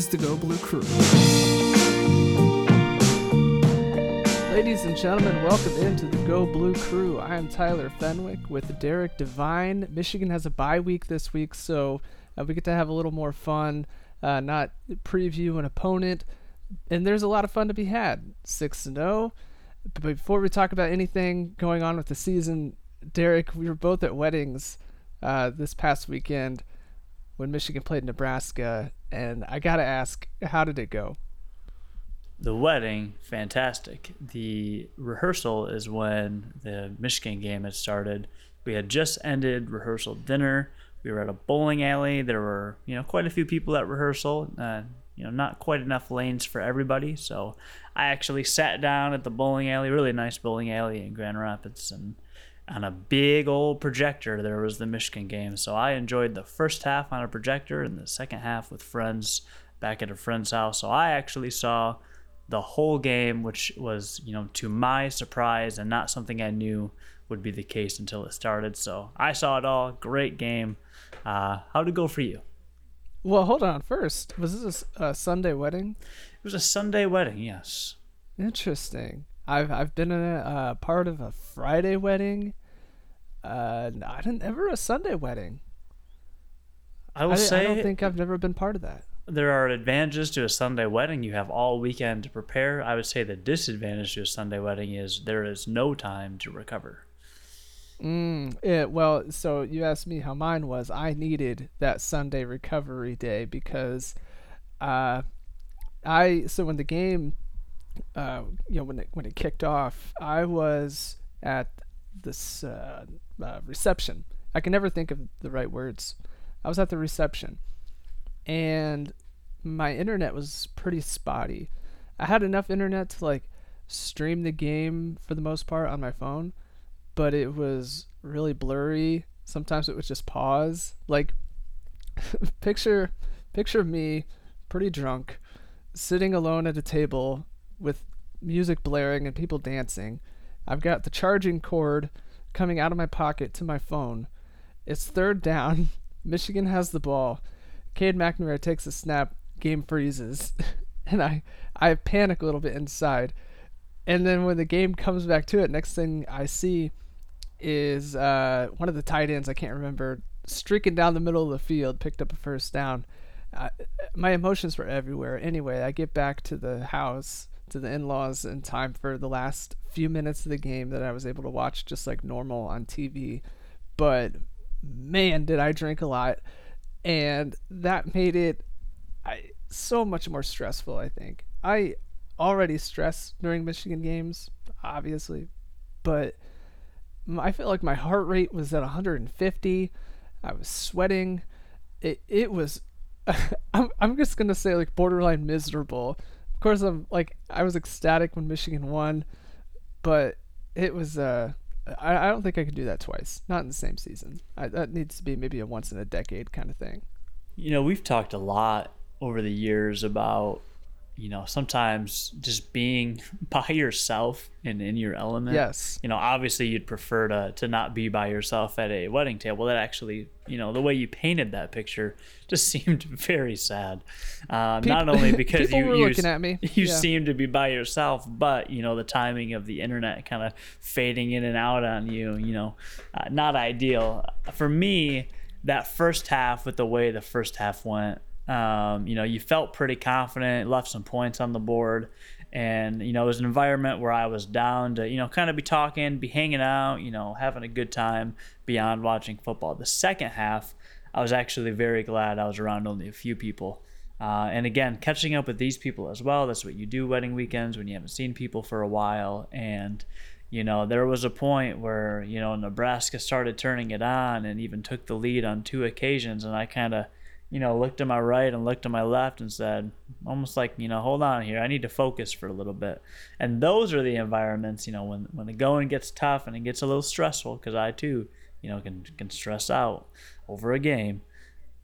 is the Go Blue Crew. Ladies and gentlemen, welcome into the Go Blue Crew. I am Tyler Fenwick with Derek Devine. Michigan has a bye week this week, so uh, we get to have a little more fun, uh, not preview an opponent. And there's a lot of fun to be had. 6 0. But before we talk about anything going on with the season, Derek, we were both at weddings uh, this past weekend when Michigan played Nebraska, and I gotta ask, how did it go? The wedding, fantastic. The rehearsal is when the Michigan game had started. We had just ended rehearsal dinner. We were at a bowling alley. There were, you know, quite a few people at rehearsal. Uh, you know, not quite enough lanes for everybody. So I actually sat down at the bowling alley, really nice bowling alley in Grand Rapids, and on a big old projector there was the Michigan game. So I enjoyed the first half on a projector and the second half with friends back at a friend's house. So I actually saw the whole game, which was, you know, to my surprise and not something I knew would be the case until it started. So I saw it all. Great game. Uh, how'd it go for you? Well, hold on. First, was this a, a Sunday wedding? It was a Sunday wedding, yes. Interesting. I've I've been a uh, part of a Friday wedding. Uh, I didn't ever a Sunday wedding. I will I, say I don't think I've never been part of that. There are advantages to a Sunday wedding. You have all weekend to prepare. I would say the disadvantage to a Sunday wedding is there is no time to recover. Mm, yeah, well, so you asked me how mine was. I needed that Sunday recovery day because uh, I so when the game uh, you know when it when it kicked off, I was at this uh, uh, reception. I can never think of the right words. I was at the reception, and my internet was pretty spotty. I had enough internet to like stream the game for the most part on my phone, but it was really blurry. Sometimes it would just pause. Like picture picture of me pretty drunk sitting alone at a table with music blaring and people dancing. I've got the charging cord coming out of my pocket to my phone. It's third down. Michigan has the ball. Cade McNamara takes a snap. Game freezes, and I I panic a little bit inside. And then when the game comes back to it, next thing I see is uh, one of the tight ends I can't remember streaking down the middle of the field, picked up a first down. My emotions were everywhere. Anyway, I get back to the house to the in-laws in time for the last few minutes of the game that I was able to watch just like normal on TV. But man, did I drink a lot, and that made it I, so much more stressful. I think I already stress during Michigan games, obviously, but I felt like my heart rate was at 150. I was sweating. It it was. I'm I'm just gonna say like borderline miserable of course, I'm like I was ecstatic when Michigan won, but it was uh I, I don't think I could do that twice. Not in the same season. I, that needs to be maybe a once in a decade kind of thing. You know, we've talked a lot over the years about you know, sometimes just being by yourself and in your element. Yes. You know, obviously you'd prefer to to not be by yourself at a wedding table. That actually, you know, the way you painted that picture just seemed very sad. Um, people, not only because you you, looking at me. you yeah. seem to be by yourself, but you know the timing of the internet kind of fading in and out on you. You know, uh, not ideal for me. That first half, with the way the first half went, um, you know, you felt pretty confident, left some points on the board. And, you know, it was an environment where I was down to, you know, kind of be talking, be hanging out, you know, having a good time beyond watching football. The second half, I was actually very glad I was around only a few people. Uh, and again, catching up with these people as well. That's what you do wedding weekends when you haven't seen people for a while. And, you know, there was a point where, you know, Nebraska started turning it on and even took the lead on two occasions. And I kind of, you know, looked to my right and looked to my left and said, almost like, you know, hold on here. I need to focus for a little bit. And those are the environments, you know, when, when the going gets tough and it gets a little stressful, because I too, you know, can, can stress out over a game.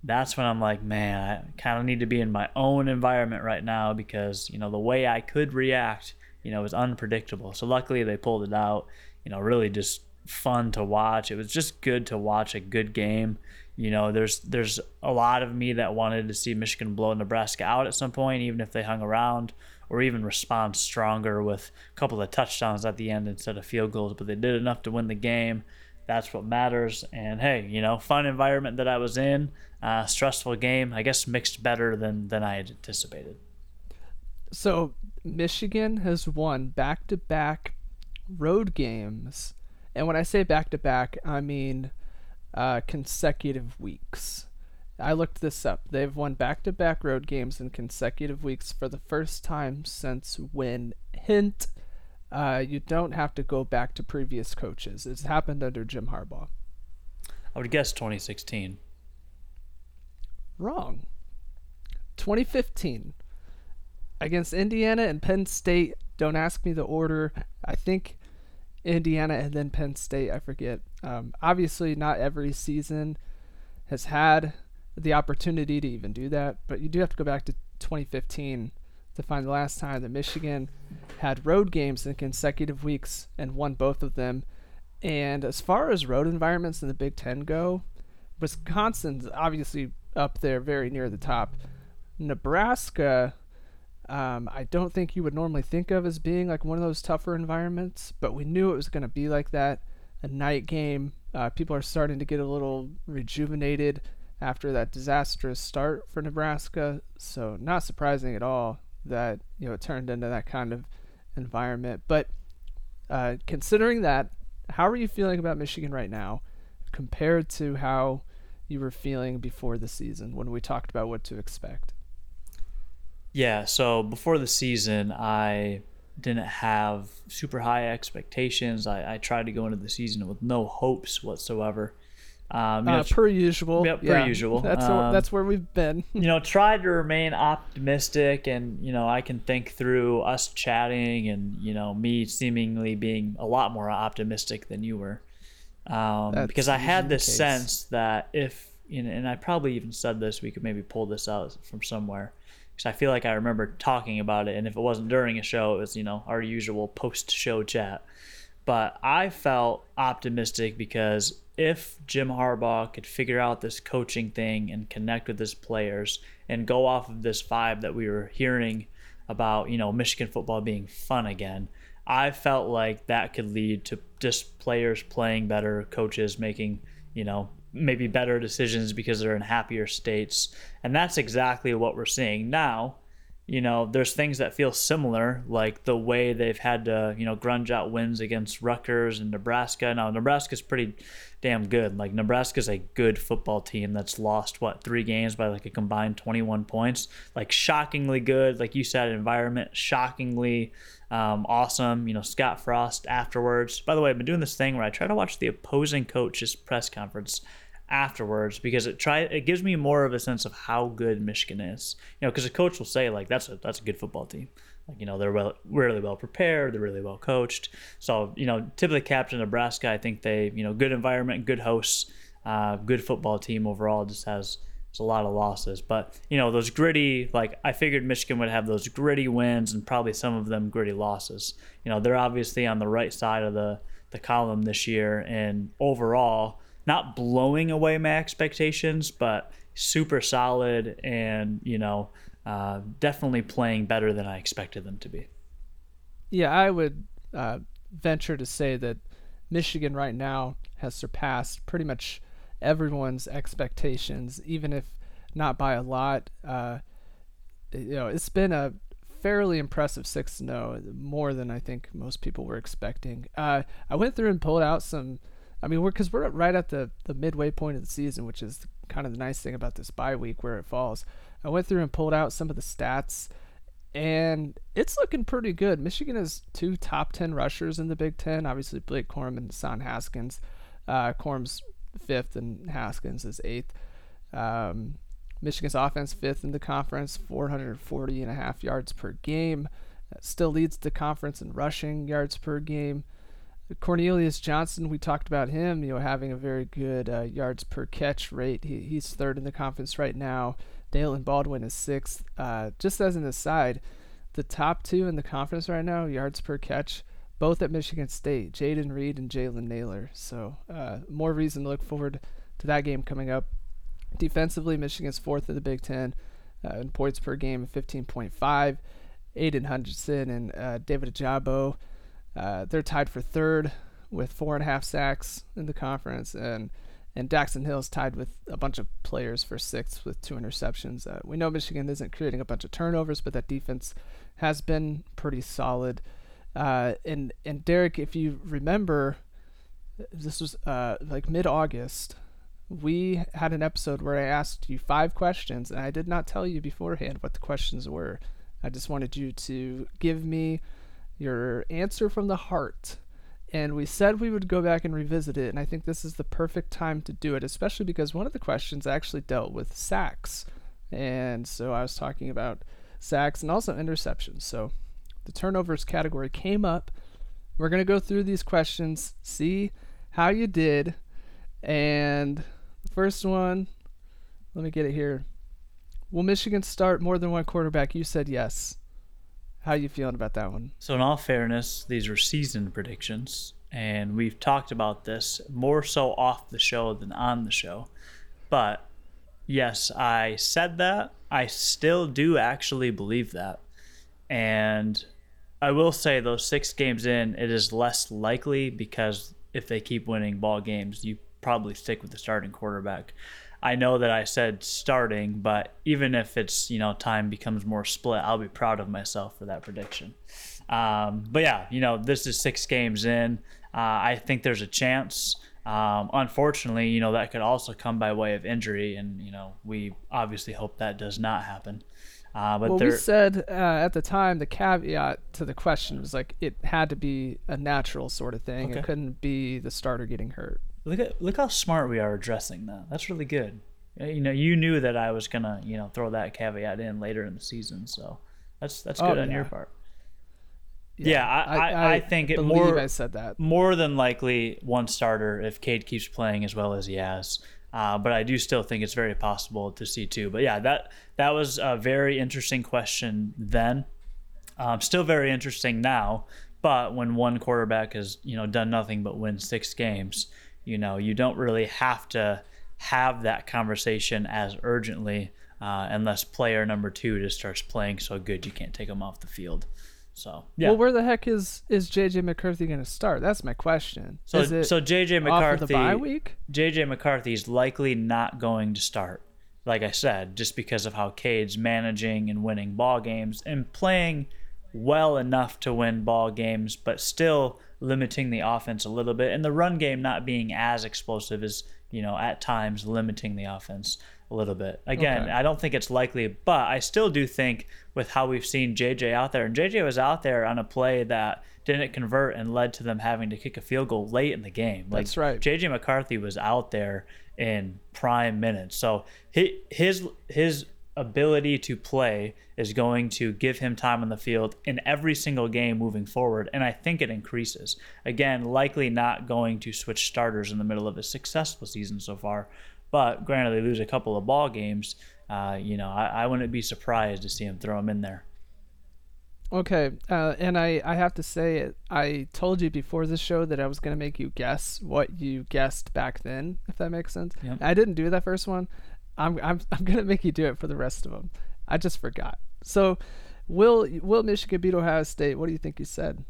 That's when I'm like, man, I kind of need to be in my own environment right now because, you know, the way I could react, you know, was unpredictable. So luckily they pulled it out, you know, really just fun to watch. It was just good to watch a good game You know, there's there's a lot of me that wanted to see Michigan blow Nebraska out at some point, even if they hung around, or even respond stronger with a couple of touchdowns at the end instead of field goals. But they did enough to win the game. That's what matters. And hey, you know, fun environment that I was in, uh, stressful game. I guess mixed better than than I had anticipated. So Michigan has won back to back road games. And when I say back to back, I mean uh, consecutive weeks. I looked this up. They've won back to back road games in consecutive weeks for the first time since when, hint, uh, you don't have to go back to previous coaches. It's happened under Jim Harbaugh. I would guess 2016. Wrong. 2015 against Indiana and Penn State. Don't ask me the order. I think Indiana and then Penn State. I forget. Um, obviously, not every season has had the opportunity to even do that, but you do have to go back to 2015 to find the last time that Michigan had road games in consecutive weeks and won both of them. And as far as road environments in the Big Ten go, Wisconsin's obviously up there very near the top. Nebraska um, I don't think you would normally think of as being like one of those tougher environments, but we knew it was going to be like that. A night game. Uh, people are starting to get a little rejuvenated after that disastrous start for Nebraska. So not surprising at all that you know it turned into that kind of environment. But uh, considering that, how are you feeling about Michigan right now compared to how you were feeling before the season when we talked about what to expect? Yeah, so before the season, I didn't have super high expectations. I, I tried to go into the season with no hopes whatsoever. Um, uh, know, per usual. Yep, per yeah, usual. That's um, that's where we've been. you know, tried to remain optimistic, and you know, I can think through us chatting, and you know, me seemingly being a lot more optimistic than you were, um, because I had this sense that if, you know, and I probably even said this, we could maybe pull this out from somewhere because I feel like I remember talking about it, and if it wasn't during a show, it was you know our usual post-show chat. But I felt optimistic because if Jim Harbaugh could figure out this coaching thing and connect with his players and go off of this vibe that we were hearing about, you know, Michigan football being fun again, I felt like that could lead to just players playing better, coaches making, you know, maybe better decisions because they're in happier states. And that's exactly what we're seeing now. You know, there's things that feel similar, like the way they've had to, you know, grunge out wins against Rutgers and Nebraska. Now, Nebraska's pretty damn good. Like, Nebraska's a good football team that's lost, what, three games by like a combined 21 points. Like, shockingly good. Like you said, environment, shockingly um, awesome. You know, Scott Frost afterwards. By the way, I've been doing this thing where I try to watch the opposing coach's press conference afterwards because it try it gives me more of a sense of how good Michigan is. You know, because a coach will say like that's a that's a good football team. Like you know they're well really well prepared, they're really well coached. So you know typically captain Nebraska, I think they you know good environment, good hosts, uh, good football team overall. Just has a lot of losses, but you know those gritty like I figured Michigan would have those gritty wins and probably some of them gritty losses. You know they're obviously on the right side of the the column this year, and overall not blowing away my expectations, but super solid and, you know, uh, definitely playing better than I expected them to be. Yeah, I would uh, venture to say that Michigan right now has surpassed pretty much everyone's expectations, even if not by a lot. Uh, you know, it's been a fairly impressive 6 0, more than I think most people were expecting. Uh, I went through and pulled out some I mean, we're because we're right at the the midway point of the season, which is kind of the nice thing about this bye week where it falls. I went through and pulled out some of the stats, and it's looking pretty good. Michigan has two top ten rushers in the Big Ten. Obviously, Blake Corum and Hassan Haskins. Uh, Corum's fifth, and Haskins is eighth. Um, Michigan's offense fifth in the conference, 440 and a half yards per game. That still leads the conference in rushing yards per game. Cornelius Johnson, we talked about him, you know, having a very good uh, yards per catch rate. He, he's third in the conference right now. Daylen Baldwin is sixth. Uh, just as an aside, the top two in the conference right now, yards per catch, both at Michigan State, Jayden Reed and Jalen Nailor. So uh, more reason to look forward to that game coming up Defensively, Michigan's fourth in the Big Ten uh, in points per game, 15.5. Aidan Hutchinson and uh, David Ojabo, uh, they're tied for third with four and a half sacks in the conference, and and Daxton Hill's tied with a bunch of players for sixth with two interceptions. Uh, we know Michigan isn't creating a bunch of turnovers, but that defense has been pretty solid. Uh, and and Derek, if you remember, this was uh, like mid August. We had an episode where I asked you five questions, and I did not tell you beforehand what the questions were. I just wanted you to give me your answer from the heart. And we said we would go back and revisit it, and I think this is the perfect time to do it, especially because one of the questions actually dealt with sacks. And so I was talking about sacks and also interceptions. So the turnovers category came up. We're going to go through these questions, see how you did. And the first one, let me get it here. Will Michigan start more than one quarterback? You said yes. How are you feeling about that one? So, in all fairness, these are season predictions, and we've talked about this more so off the show than on the show. But yes, I said that. I still do actually believe that. And I will say, those six games in, it is less likely because if they keep winning ball games, you probably stick with the starting quarterback. I know that I said starting, but even if it's you know time becomes more split, I'll be proud of myself for that prediction. Um, but yeah, you know this is six games in. Uh, I think there's a chance. Um, unfortunately, you know that could also come by way of injury, and you know we obviously hope that does not happen. Uh, but well, we said uh, at the time the caveat to the question was like it had to be a natural sort of thing. Okay. It couldn't be the starter getting hurt. Look at look how smart we are addressing that. That's really good. You know, you knew that I was gonna you know throw that caveat in later in the season, so that's that's good oh, on yeah. your part. Yeah, yeah I, I, I, I, think it more. I said that more than likely one starter if Cade keeps playing as well as he has. Uh, but I do still think it's very possible to see two. But yeah, that that was a very interesting question then. Um, still very interesting now. But when one quarterback has you know done nothing but win six games, you know you don't really have to have that conversation as urgently uh, unless player number two just starts playing so good you can't take him off the field. So yeah. Well, where the heck is is JJ McCarthy going to start? That's my question. So so JJ McCarthy the bye week. JJ McCarthy is likely not going to start. Like I said, just because of how Cade's managing and winning ball games and playing well enough to win ball games, but still limiting the offense a little bit, and the run game not being as explosive as you know at times limiting the offense a little bit. Again, okay. I don't think it's likely, but I still do think with how we've seen JJ out there, and JJ was out there on a play that didn't convert and led to them having to kick a field goal late in the game. Like, That's right. JJ McCarthy was out there in prime minutes, so his his ability to play is going to give him time on the field in every single game moving forward and i think it increases again likely not going to switch starters in the middle of a successful season so far but granted, they lose a couple of ball games. Uh, you know, I, I, wouldn't be surprised to see him throw him in there. Okay, uh, and I, I have to say, I told you before the show that I was going to make you guess what you guessed back then, if that makes sense. Yep. I didn't do that first one. I'm, I'm, I'm going to make you do it for the rest of them. I just forgot. So, will will Michigan beat Ohio State? What do you think you said?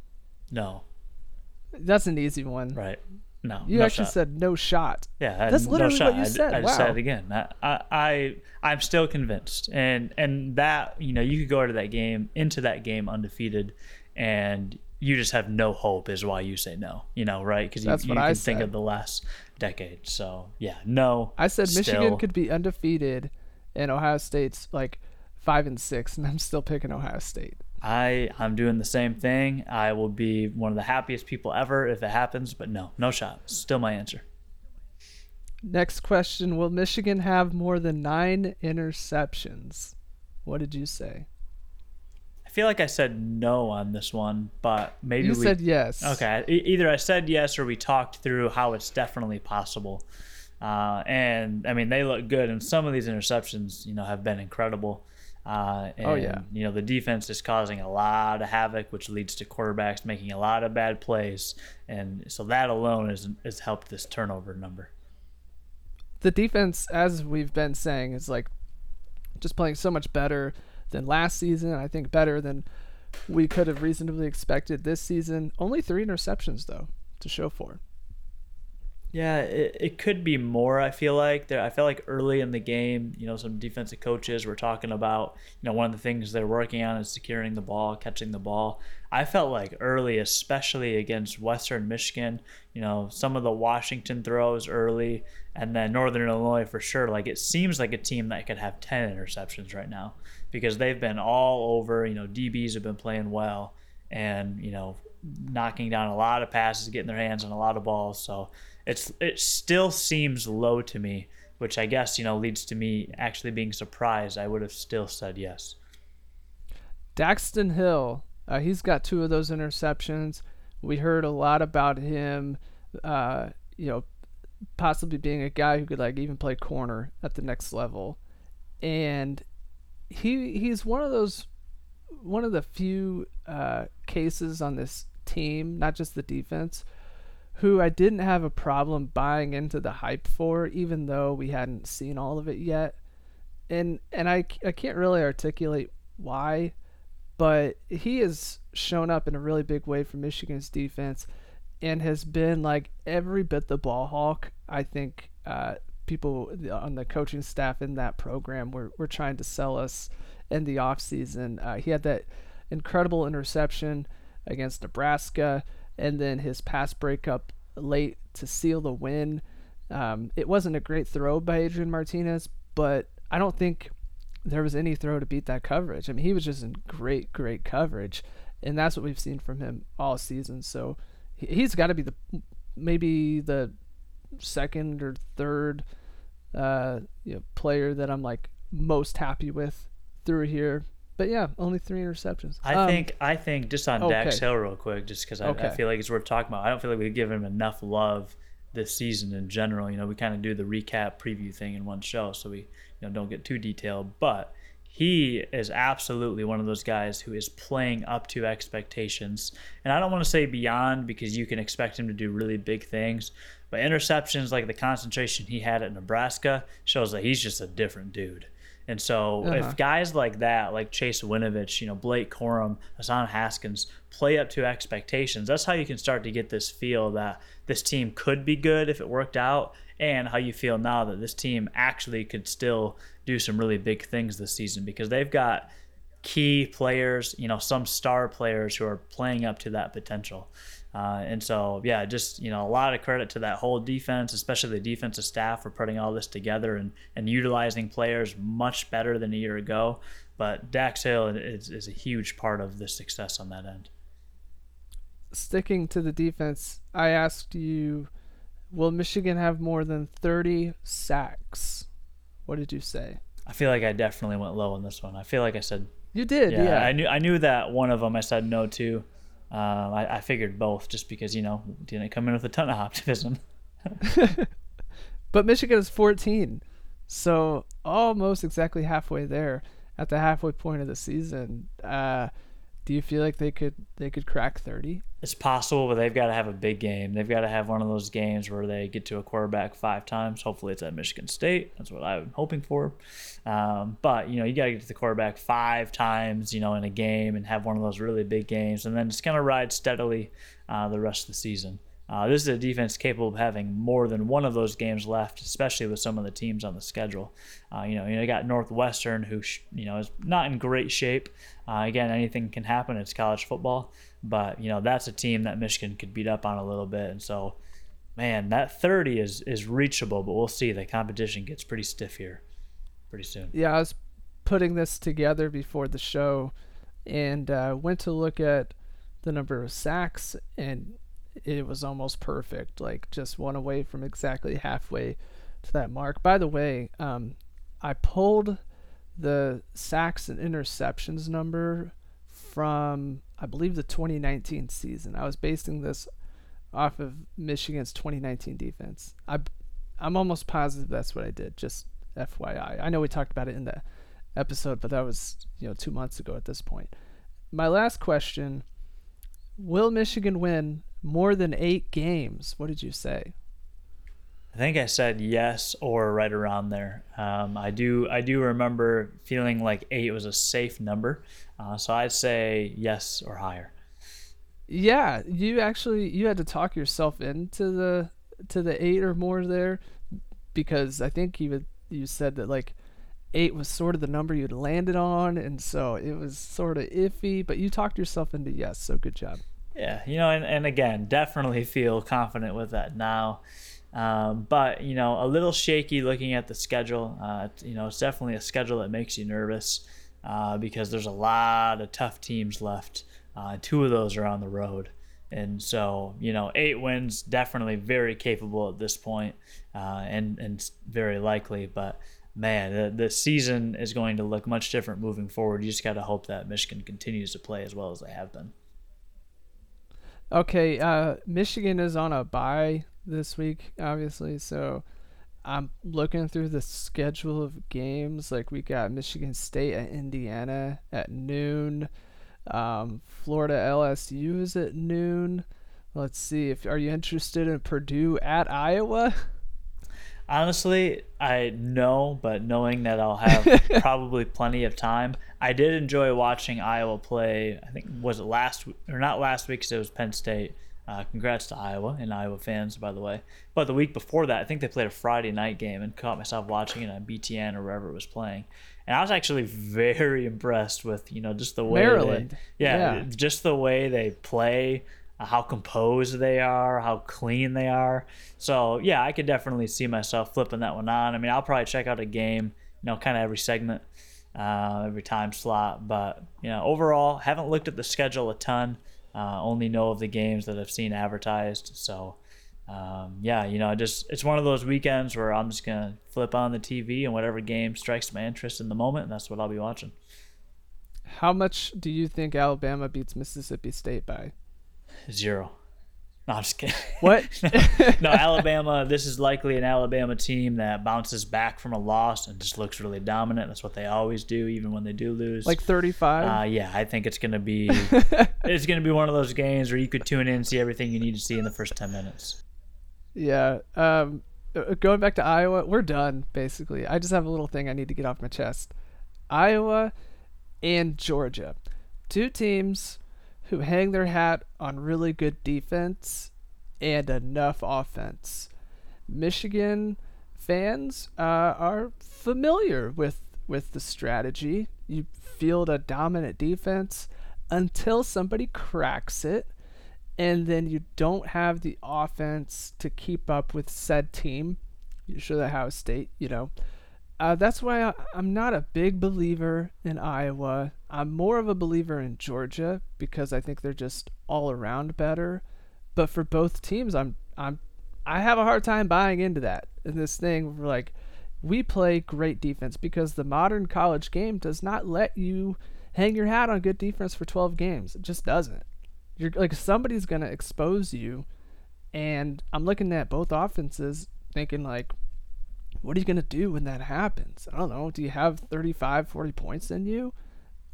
No. That's an easy one. Right. No, you no actually shot. said no shot. Yeah, that's literally no what you said. I, I wow. said it again. I, I, I, am still convinced, and and that you know you could go into that game into that game undefeated, and you just have no hope is why you say no. You know, right? Because you, you can said. think of the last decade. So yeah, no. I said still. Michigan could be undefeated, and Ohio State's like five and six, and I'm still picking Ohio State. I I'm doing the same thing. I will be one of the happiest people ever if it happens, but no, no shot. Still my answer. Next question: Will Michigan have more than nine interceptions? What did you say? I feel like I said no on this one, but maybe you we, said yes. Okay, either I said yes or we talked through how it's definitely possible. Uh, and I mean, they look good, and some of these interceptions, you know, have been incredible. Uh, and, oh yeah. You know the defense is causing a lot of havoc, which leads to quarterbacks making a lot of bad plays, and so that alone has has helped this turnover number. the defense, as we've been saying, is like just playing so much better than last season. I think better than we could have reasonably expected this season. Only three interceptions though to show for. Yeah, it, it could be more. I feel like there. I feel like early in the game, you know, some defensive coaches were talking about, you know, one of the things they're working on is securing the ball, catching the ball. I felt like early, especially against Western Michigan, you know, some of the Washington throws early, and then Northern Illinois for sure. Like it seems like a team that could have ten interceptions right now because they've been all over. You know, DBs have been playing well, and you know, knocking down a lot of passes, getting their hands on a lot of balls. So it's it still seems low to me, which I guess you know leads to me actually being surprised. I would have still said yes. Daxton Hill, uh, he's got two of those interceptions. We heard a lot about him, uh, you know, possibly being a guy who could like even play corner at the next level, and he he's one of those one of the few uh, cases on this team, not just the defense, who I didn't have a problem buying into the hype for, even though we hadn't seen all of it yet. And and I, I can't really articulate why, but he has shown up in a really big way for Michigan's defense and has been like every bit the ball hawk. I think uh, people on the coaching staff in that program were, were trying to sell us in the offseason. Uh, he had that incredible interception against Nebraska and then his pass breakup late to seal the win. Um, it wasn't a great throw by Adrian Martinez, but I don't think there was any throw to beat that coverage. I mean, he was just in great, great coverage, and that's what we've seen from him all season. So he's got to be the maybe the second or third uh, you know, player that I'm like most happy with through here but yeah, only three interceptions. I um, think I think just on okay. Dax Hill real quick, just because I, okay. I, feel like it's worth talking about. I don't feel like we give him enough love this season in general. You know, we kind of do the recap preview thing in one show, so we you know don't get too detailed. But he is absolutely one of those guys who is playing up to expectations, and I don't want to say beyond because you can expect him to do really big things. But interceptions like the concentration he had at Nebraska shows that he's just a different dude. And so uh-huh. if guys like that, like Chase Winovich, you know, Blake Corum, Hassan Haskins, play up to expectations, that's how you can start to get this feel that this team could be good if it worked out, and how you feel now that this team actually could still do some really big things this season because they've got key players, you know, some star players who are playing up to that potential. Uh, and so, yeah, just you know, a lot of credit to that whole defense, especially the defensive staff for putting all this together and, and utilizing players much better than a year ago. But Dax Hill is, is a huge part of the success on that end. Sticking to the defense, I asked you, will Michigan have more than 30 sacks? What did you say? I feel like I definitely went low on this one. I feel like I said you did. Yeah, yeah. I knew I knew that one of them I said no to. Um, I, I, figured both just because, you know, didn't come in with a ton of optimism. but Michigan is 14. So almost exactly halfway there at the halfway point of the season. Uh, do you feel like they could they could crack 30? It's possible, but they've got to have a big game. They've got to have one of those games where they get to a quarterback five times. Hopefully, it's at Michigan State. That's what I'm hoping for. Um, but you know, you got to get to the quarterback five times, you know, in a game and have one of those really big games, and then just kind of ride steadily uh, the rest of the season. Uh, this is a defense capable of having more than one of those games left, especially with some of the teams on the schedule. Uh, you know, you, got Northwestern, who you know is not in great shape. Uh, again, anything can happen. It's college football, but you know that's a team that Michigan could beat up on a little bit. And so, man, that 30 is is reachable, but we'll see. The competition gets pretty stiff here, pretty soon. Yeah, I was putting this together before the show, and uh, went to look at the number of sacks and it was almost perfect, like just one away from exactly halfway to that mark. By the way, um, I pulled the sacks and interceptions number from I believe the 2019 season. I was basing this off of Michigan's 2019 defense. I I'm almost positive that's what I did. Just FYI. I know we talked about it in the episode, but that was you know two months ago at this point. My last question: Will Michigan win more than eight games. What did you say? I think I said yes or right around there. Um, I do I do remember feeling like eight was a safe number, uh, so I'd say yes or higher. Yeah, you actually you had to talk yourself into the to the eight or more there, because I think you you said that like eight was sort of the number you'd landed on, and so it was sort of iffy. But you talked yourself into yes, so good job. Yeah, you know, and, and again, definitely feel confident with that now. Um, but you know, a little shaky looking at the schedule. Uh, you know, it's definitely a schedule that makes you nervous uh, because there's a lot of tough teams left. Uh, two of those are on the road. And so, you know, eight wins, definitely very capable at this point, uh, and, and very likely. But man, the, the season is going to look much different moving forward. You just got to hope that Michigan continues to play as well as they have been. Okay, uh, Michigan is on a bye this week, obviously. So I'm looking through the schedule of games. Like we got Michigan State at Indiana at noon. Um, Florida LSU is at noon. Let's see if are you interested in Purdue at Iowa? Honestly, I know, but knowing that I'll have probably plenty of time, I did enjoy watching Iowa play. I think was it last or not last week because it was Penn State. Uh, congrats to Iowa and Iowa fans, by the way. But the week before that, I think they played a Friday night game and caught myself watching it on BTN or wherever it was playing. And I was actually very impressed with you know just the way Maryland, they, yeah, yeah, just the way they play, how composed they are, how clean they are. So yeah, I could definitely see myself flipping that one on. I mean, I'll probably check out a game, you know, kind of every segment, uh, every time slot. But you know, overall, haven't looked at the schedule a ton. Uh, only know of the games that I've seen advertised. So, um, yeah, you know, just it's one of those weekends where I'm just gonna flip on the TV and whatever game strikes my interest in the moment, and that's what I'll be watching. How much do you think Alabama beats Mississippi State by? Zero. No, I'm just kidding. What? no, Alabama. This is likely an Alabama team that bounces back from a loss and just looks really dominant. That's what they always do, even when they do lose. Like 35. Uh, yeah, I think it's gonna be. it's gonna be one of those games where you could tune in and see everything you need to see in the first 10 minutes. Yeah. Um, uh, going back to Iowa, we're done basically. I just have a little thing I need to get off my chest. Iowa and Georgia, two teams who hang their hat on really good defense and enough offense. Michigan fans uh, are familiar with with the strategy. You field a dominant defense until somebody cracks it, and then you don't have the offense to keep up with said team. Usually Ohio State, you know. Uh, that's why I, I'm not a big believer in Iowa. I'm more of a believer in Georgia because I think they're just all around better. But for both teams, I'm I'm I have a hard time buying into that. And this thing, where like we play great defense because the modern college game does not let you hang your hat on good defense for 12 games. It just doesn't. You're like somebody's gonna expose you, and I'm looking at both offenses thinking like what are you going to do when that happens? I don't know. Do you have 35, 40 points in you?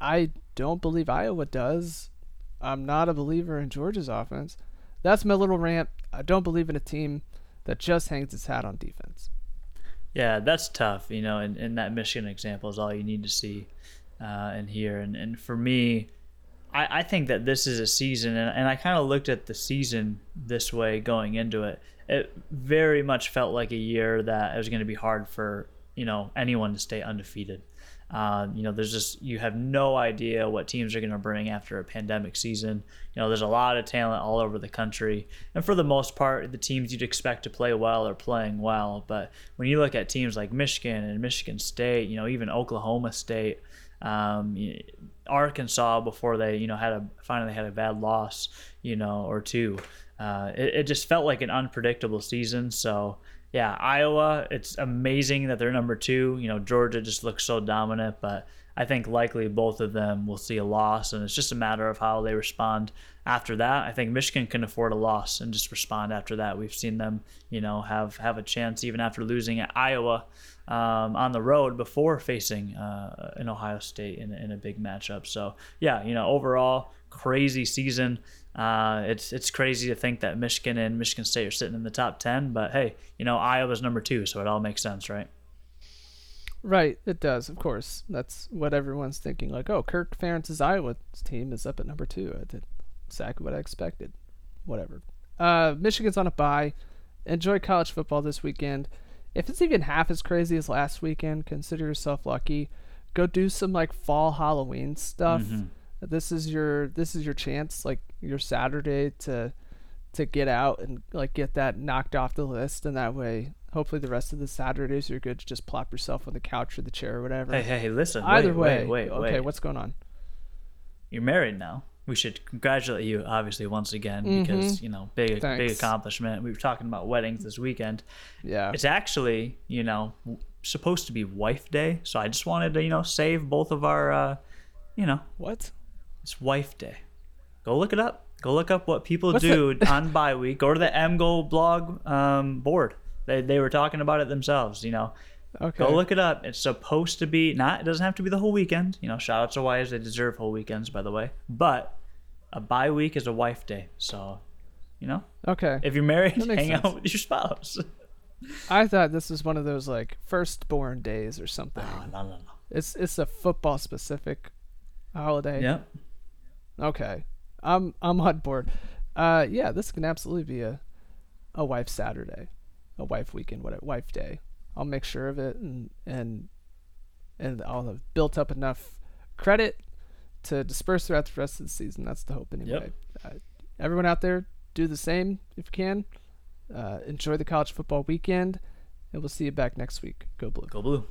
I don't believe Iowa does. I'm not a believer in Georgia's offense. That's my little rant. I don't believe in a team that just hangs its hat on defense. Yeah, that's tough. You know, and, and that Michigan example is all you need to see uh, and hear. And, and for me, I, I think that this is a season, and, and I kind of looked at the season this way going into it it very much felt like a year that it was going to be hard for you know anyone to stay undefeated. Uh, you know, there's just you have no idea what teams are going to bring after a pandemic season. You know, there's a lot of talent all over the country, and for the most part, the teams you'd expect to play well are playing well. But when you look at teams like Michigan and Michigan State, you know, even Oklahoma State, um, Arkansas before they you know had a finally had a bad loss, you know, or two uh, it, it just felt like an unpredictable season. So yeah, Iowa, it's amazing that they're number two. You know, Georgia just looks so dominant, but I think likely both of them will see a loss, and it's just a matter of how they respond after that. I think Michigan can afford a loss and just respond after that. We've seen them, you know, have have a chance even after losing at Iowa um, on the road before facing uh, an Ohio State in, in a big matchup. So yeah, you know, overall crazy season. Uh, it's it's crazy to think that Michigan and Michigan State are sitting in the top ten, but hey, you know Iowa's number two, so it all makes sense, right? Right, it does, of course. That's what everyone's thinking. Like, oh, Kirk Ferentz's Iowa team is up at number two. I did exactly what I expected. Whatever. Uh, Michigan's on a bye. Enjoy college football this weekend. If it's even half as crazy as last weekend, consider yourself lucky. Go do some like fall Halloween stuff. Mm-hmm. This is your this is your chance, like your Saturday to to get out and like get that knocked off the list, and that way hopefully the rest of the Saturdays you're good to just plop yourself on the couch or the chair or whatever. Hey, hey, hey listen. Either wait, way, wait, wait, okay, wait. what's going on? You're married now. We should congratulate you, obviously, once again, because you know, big, big Mm-hmm. Accomplishment. We were talking about weddings this weekend. Yeah, It's actually, you know, supposed to be Wife Day, so I just wanted to, you know, save both of our, uh, you know, what? it's Wife Day. Go look it up. Go look up what people What's do on bye week. Go to the MGoBlog um, board. They, they were talking about it themselves. You know, Okay. go look it up. It's supposed to be not. It doesn't have to be the whole weekend. You know, shout out to wives. They deserve whole weekends, by the way. But a bye week is a wife day. So, you know, Okay. if you're married, hang sense. out with your spouse. I thought this was one of those like firstborn days or something. no, no, no. It's it's a football specific holiday. Yep. Okay. I'm I'm on board. Uh yeah, this can absolutely be a a wife Saturday. A wife weekend, what a wife day. I'll make sure of it and and and I'll have built up enough credit to disperse throughout the rest of the season. That's the hope anyway. Uh, everyone out there, do the same if you can. Uh, enjoy the college football weekend, and we'll see you back next week. Go blue. Go blue.